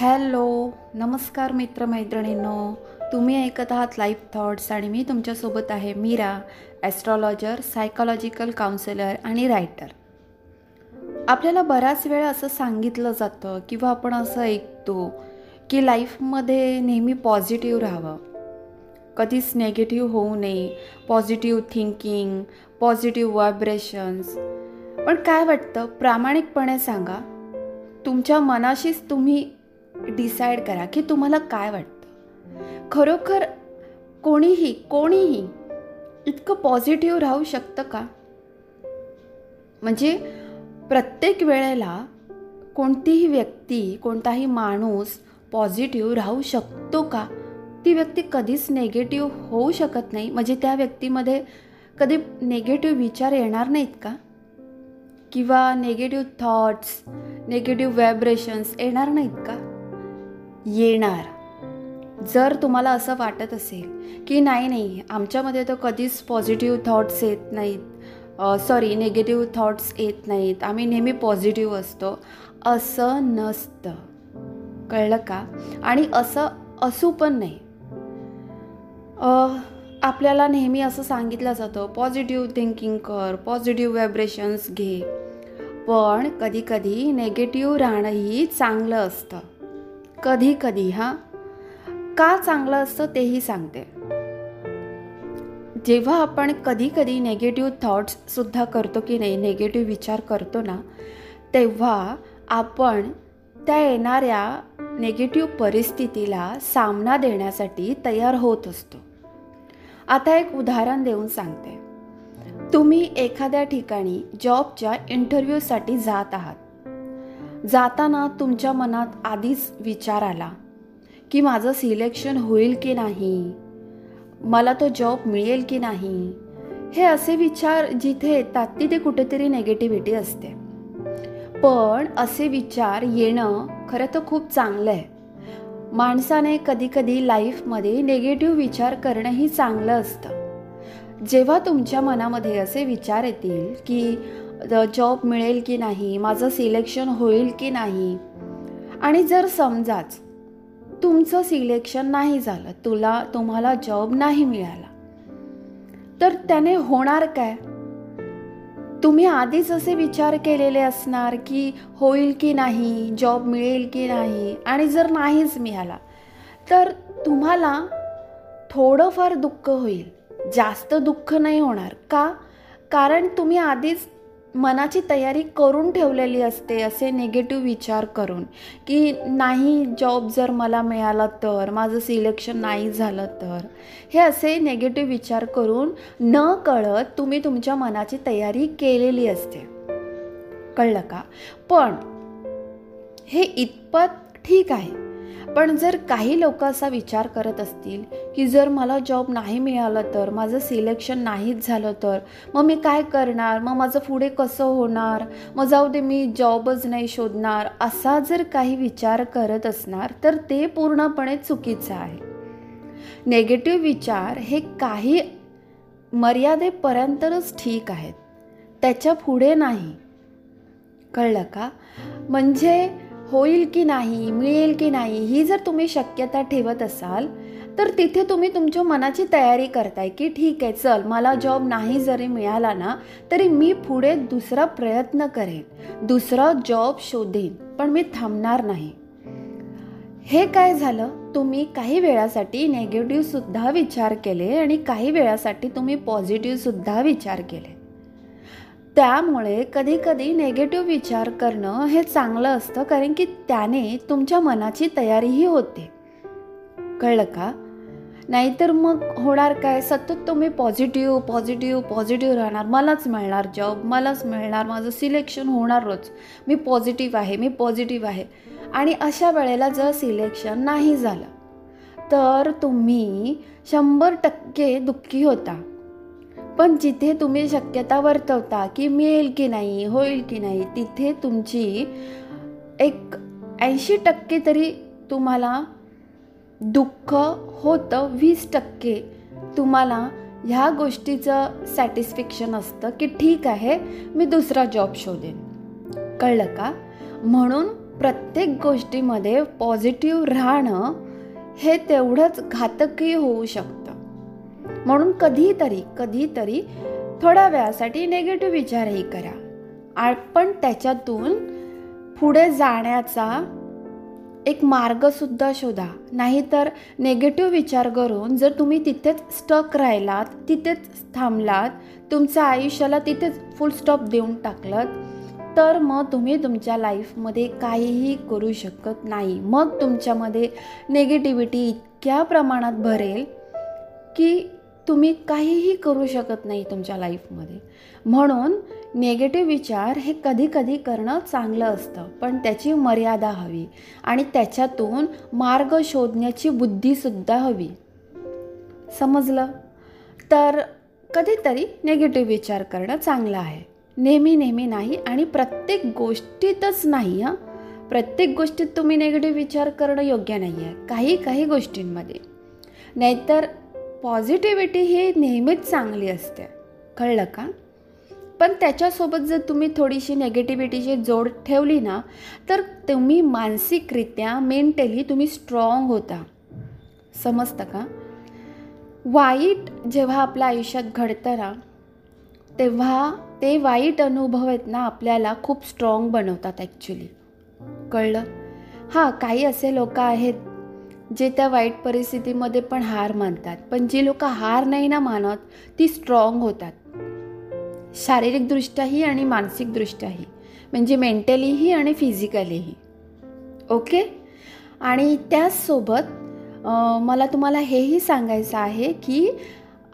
Hello नमस्कार मित्रमैत्रिणींनो. तुम्ही ऐकत आहात लाईफ थॉट्स आणि मी तुमच्यासोबत आहे मीरा ॲस्ट्रॉलॉजर सायकॉलॉजिकल काउन्सिलर आणि रायटर आपल्याला बराच वेळा असं सांगितलं जातं किंवा आपण असं ऐकतो की लाईफमध्ये नेहमी पॉझिटिव्ह राहावं. कधीच नेगेटिव्ह होऊ नये पॉझिटिव्ह थिंकिंग पॉझिटिव्ह व्हायब्रेशन्स पण काय वाटतं? प्रामाणिकपणे सांगा. तुमच्या मनाशीच तुम्ही डिसाईड करा की तुम्हाला काय वाटतं. खरोखर कोणीही कोणीही इतकं पॉझिटिव्ह राहू शकतं का? म्हणजे प्रत्येक वेळेला कोणतीही व्यक्ती कोणताही माणूस पॉझिटिव्ह राहू शकतो का? ती व्यक्ती कधीच नेगेटिव्ह होऊ शकत नाही. म्हणजे त्या व्यक्तीमध्ये कधी नेगेटिव्ह विचार येणार नाहीत का? किंवा नेगेटिव्ह थॉट्स नेगेटिव्ह व्हायब्रेशन्स येणार नाहीत का? येणार. जर तुम्हाला असं वाटत असेल की नाही नाही आमच्यामध्ये तर कधीच पॉझिटिव्ह थॉट्स येत नाहीत. सॉरी निगेटिव्ह थॉट्स येत नाहीत. आम्ही नेहमी पॉझिटिव्ह असतो. असं नसतं. कळलं का? आणि असं असू पण नाही. आपल्याला नेहमी असं सांगितलं जातं पॉझिटिव्ह थिंकिंग कर पॉझिटिव्ह व्हायब्रेशन्स घे. पण कधीकधी नेगेटिव्ह राहणंही चांगलं असतं. कधी कधी हां? का चांगलं असतं तेही सांगते. जेव्हा आपण कधी कधी नेगेटिव्ह थॉट्ससुद्धा करतो की नाही नेगेटिव्ह विचार करतो ना तेव्हा आपण त्या येणाऱ्या नेगेटिव्ह परिस्थितीला सामना देण्यासाठी तयार होत असतो. आता एक उदाहरण देऊन सांगते. तुम्ही एखाद्या ठिकाणी जॉबच्या इंटरव्ह्यूसाठी जात आहात. जाताना तुमच्या मनात आधीच विचार आला की माझं सिलेक्शन होईल की नाही? मला तो जॉब मिळेल की नाही? हे असे विचार जिथे येतात तिथे कुठेतरी नेगेटिव्हिटी असते. पण असे विचार येणं खरं तर खूप चांगलं आहे. माणसाने कधीकधी लाईफमध्ये नेगेटिव्ह विचार करणंही चांगलं असतं. जेव्हा तुमच्या मनामध्ये असे विचार येतील की जॉब मिळेल की नाही माझं सिलेक्शन होईल की नाही? आणि जर समजाच तुमचं सिलेक्शन नाही झालं तुला तुम्हाला जॉब नाही मिळाला तर त्याने होणार काय? तुम्ही आधीच असे विचार केलेले असणार की होईल की नाही जॉब मिळेल की नाही आणि जर नाहीच मिळाला तर तुम्हाला थोडंफार दुःख होईल. जास्त दुःख नाही होणार. का? कारण तुम्ही आधीच मनाची तयारी करून ठेवलेली असते असे निगेटिव्ह विचार करून. की नाही जॉब जर मला मिळाला तर माझं सिलेक्शन नाही झालं तर. हे असे नेगेटिव्ह विचार करून न कळत तुम्ही तुमच्या मनाची तयारी केलेली असते. कळलं का? पण हे इतपत ठीक आहे. पण जर काही लोक असा विचार करत असतील की जर मला जॉब नाही मिळालं तर माझं सिलेक्शन नाहीच झालं तर मग मी काय करणार? मग माझं पुढे कसं होणार? मग जाऊ दे मी जॉबच नाही शोधणार. असा जर काही विचार करत असणार तर ते पूर्णपणे चुकीचं आहे. नेगेटिव्ह विचार हे काही मर्यादेपर्यंतच ठीक आहेत. त्याच्या पुढे नाही. कळलं का? म्हणजे होईल की नाही मिळेल की नाही ही जर तुम्ही शक्यता ठेवत असाल तर तिथे तुम्ही तुमच्या मनाची तयारी करताय की ठीक आहे चल मला जॉब नाही जरी मिळाला ना तरी मी पुढे दुसरा प्रयत्न करेन दुसरा जॉब शोधेन पण मी थांबणार नाही. हे काय झालं? तुम्ही काही वेळासाठी निगेटिव्हसुद्धा विचार केले आणि काही वेळासाठी तुम्ही पॉझिटिव्हसुद्धा विचार केले. त्यामुळे कधी कधी नेगेटिव्ह विचार करणं हे चांगलं असतं कारण की त्याने तुमच्या मनाची तयारीही होते. कळलं का? नाहीतर मग होणार काय? सतत तुम्ही पॉझिटिव्ह पॉझिटिव्ह पॉझिटिव्ह राहणार. मलाच मिळणार जॉब मलाच मिळणार. माझं सिलेक्शन होणारच मी पॉझिटिव्ह आहे मी पॉझिटिव्ह आहे. आणि अशा वेळेला जर सिलेक्शन नाही झालं तर तुम्ही शंभर टक्के दुःखी होता. पण जिथे तुम्ही शक्यता वर्तवता की मिळेल की नाही होईल की नाही तिथे तुमची एक ऐंशी टक्के तरी तुम्हाला दुःख होतं वीस टक्के तुम्हाला ह्या गोष्टीचं सॅटिस्फॅक्शन असतं की ठीक आहे मी दुसरा जॉब शोधेन. कळलं का? म्हणून प्रत्येक गोष्टीमध्ये पॉझिटिव्ह राहणं हे तेवढंच घातकही होऊ शकतं. म्हणून कधीतरी कधीतरी थोड्या वेळासाठी नेगेटिव्ह विचारही करा. पण त्याच्यातून पुढे जाण्याचा एक मार्गसुद्धा शोधा. नाहीतर नेगेटिव्ह विचार करून जर तुम्ही तिथेच स्टक राहिलात तिथेच थांबलात तुमच्या आयुष्याला तिथेच फुल स्टॉप देऊन टाकलात तर मग तुम्ही तुमच्या लाईफमध्ये काहीही करू शकत नाही. मग तुमच्यामध्ये नेगेटिव्हिटी इतक्या प्रमाणात भरेल की तुम्ही काहीही करू शकत नाही तुमच्या लाईफमध्ये म्हणून नेगेटिव्ह विचार हे कधी कधी करणं चांगलं असतं पण त्याची मर्यादा हवी आणि त्याच्यातून मार्ग शोधण्याची बुद्धीसुद्धा हवी. समजलं? तर कधीतरी नेगेटिव्ह विचार करणं चांगलं आहे. नेहमी नेहमी नाही आणि प्रत्येक गोष्टीतच नाही हां. प्रत्येक गोष्टीत तुम्ही नेगेटिव्ह विचार करणं योग्य नाही आहे काही काही गोष्टींमध्ये. नाहीतर पॉझिटिव्हिटी ही नेहमीच चांगली असते. कळलं का? पण त्याच्यासोबत जर तुम्ही थोडीशी नेगेटिव्हिटीची जोड ठेवली ना तर तुम्ही मानसिकरित्या मेंटली तुम्ही स्ट्रॉंग होता. समजतं का? वाईट जेव्हा आपल्या आयुष्यात घडतं ना तेव्हा ते वाईट अनुभव आहेत ना आपल्याला खूप स्ट्रॉंग बनवतात ॲक्च्युली कळलं? हां काही असे लोक आहेत जे त्या वाईट परिस्थितीमध्ये पण हार मानतात. पण जी लोक हार नाही ना मानत ती स्ट्रॉंग होतात. शारीरिकदृष्ट्याही आणि मानसिकदृष्ट्याही. म्हणजे मेंटलीही आणि फिजिकलीही ओके आणि त्याचसोबत मला तुम्हाला हेही सांगायचं आहे की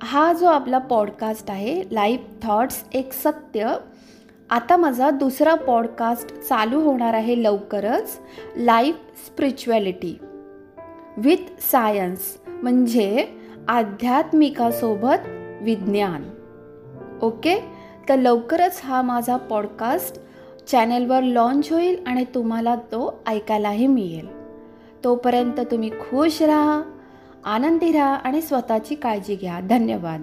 हा जो आपला पॉडकास्ट आहे लाईफ थॉट्स एक सत्य आता माझा दुसरा पॉडकास्ट चालू होणार आहे लवकरच लाईफ स्पिरिच्युॲलिटी विथ सायन्स म्हणजे आध्यात्मिकासोबत विज्ञान. ओके तर लवकरच हा माझा पॉडकास्ट चॅनेलवर लॉन्च होईल आणि तुम्हाला तो ऐकायलाही मिळेल. तोपर्यंत तुम्ही खुश राहा आनंदी राहा आणि स्वतःची काळजी घ्या. धन्यवाद.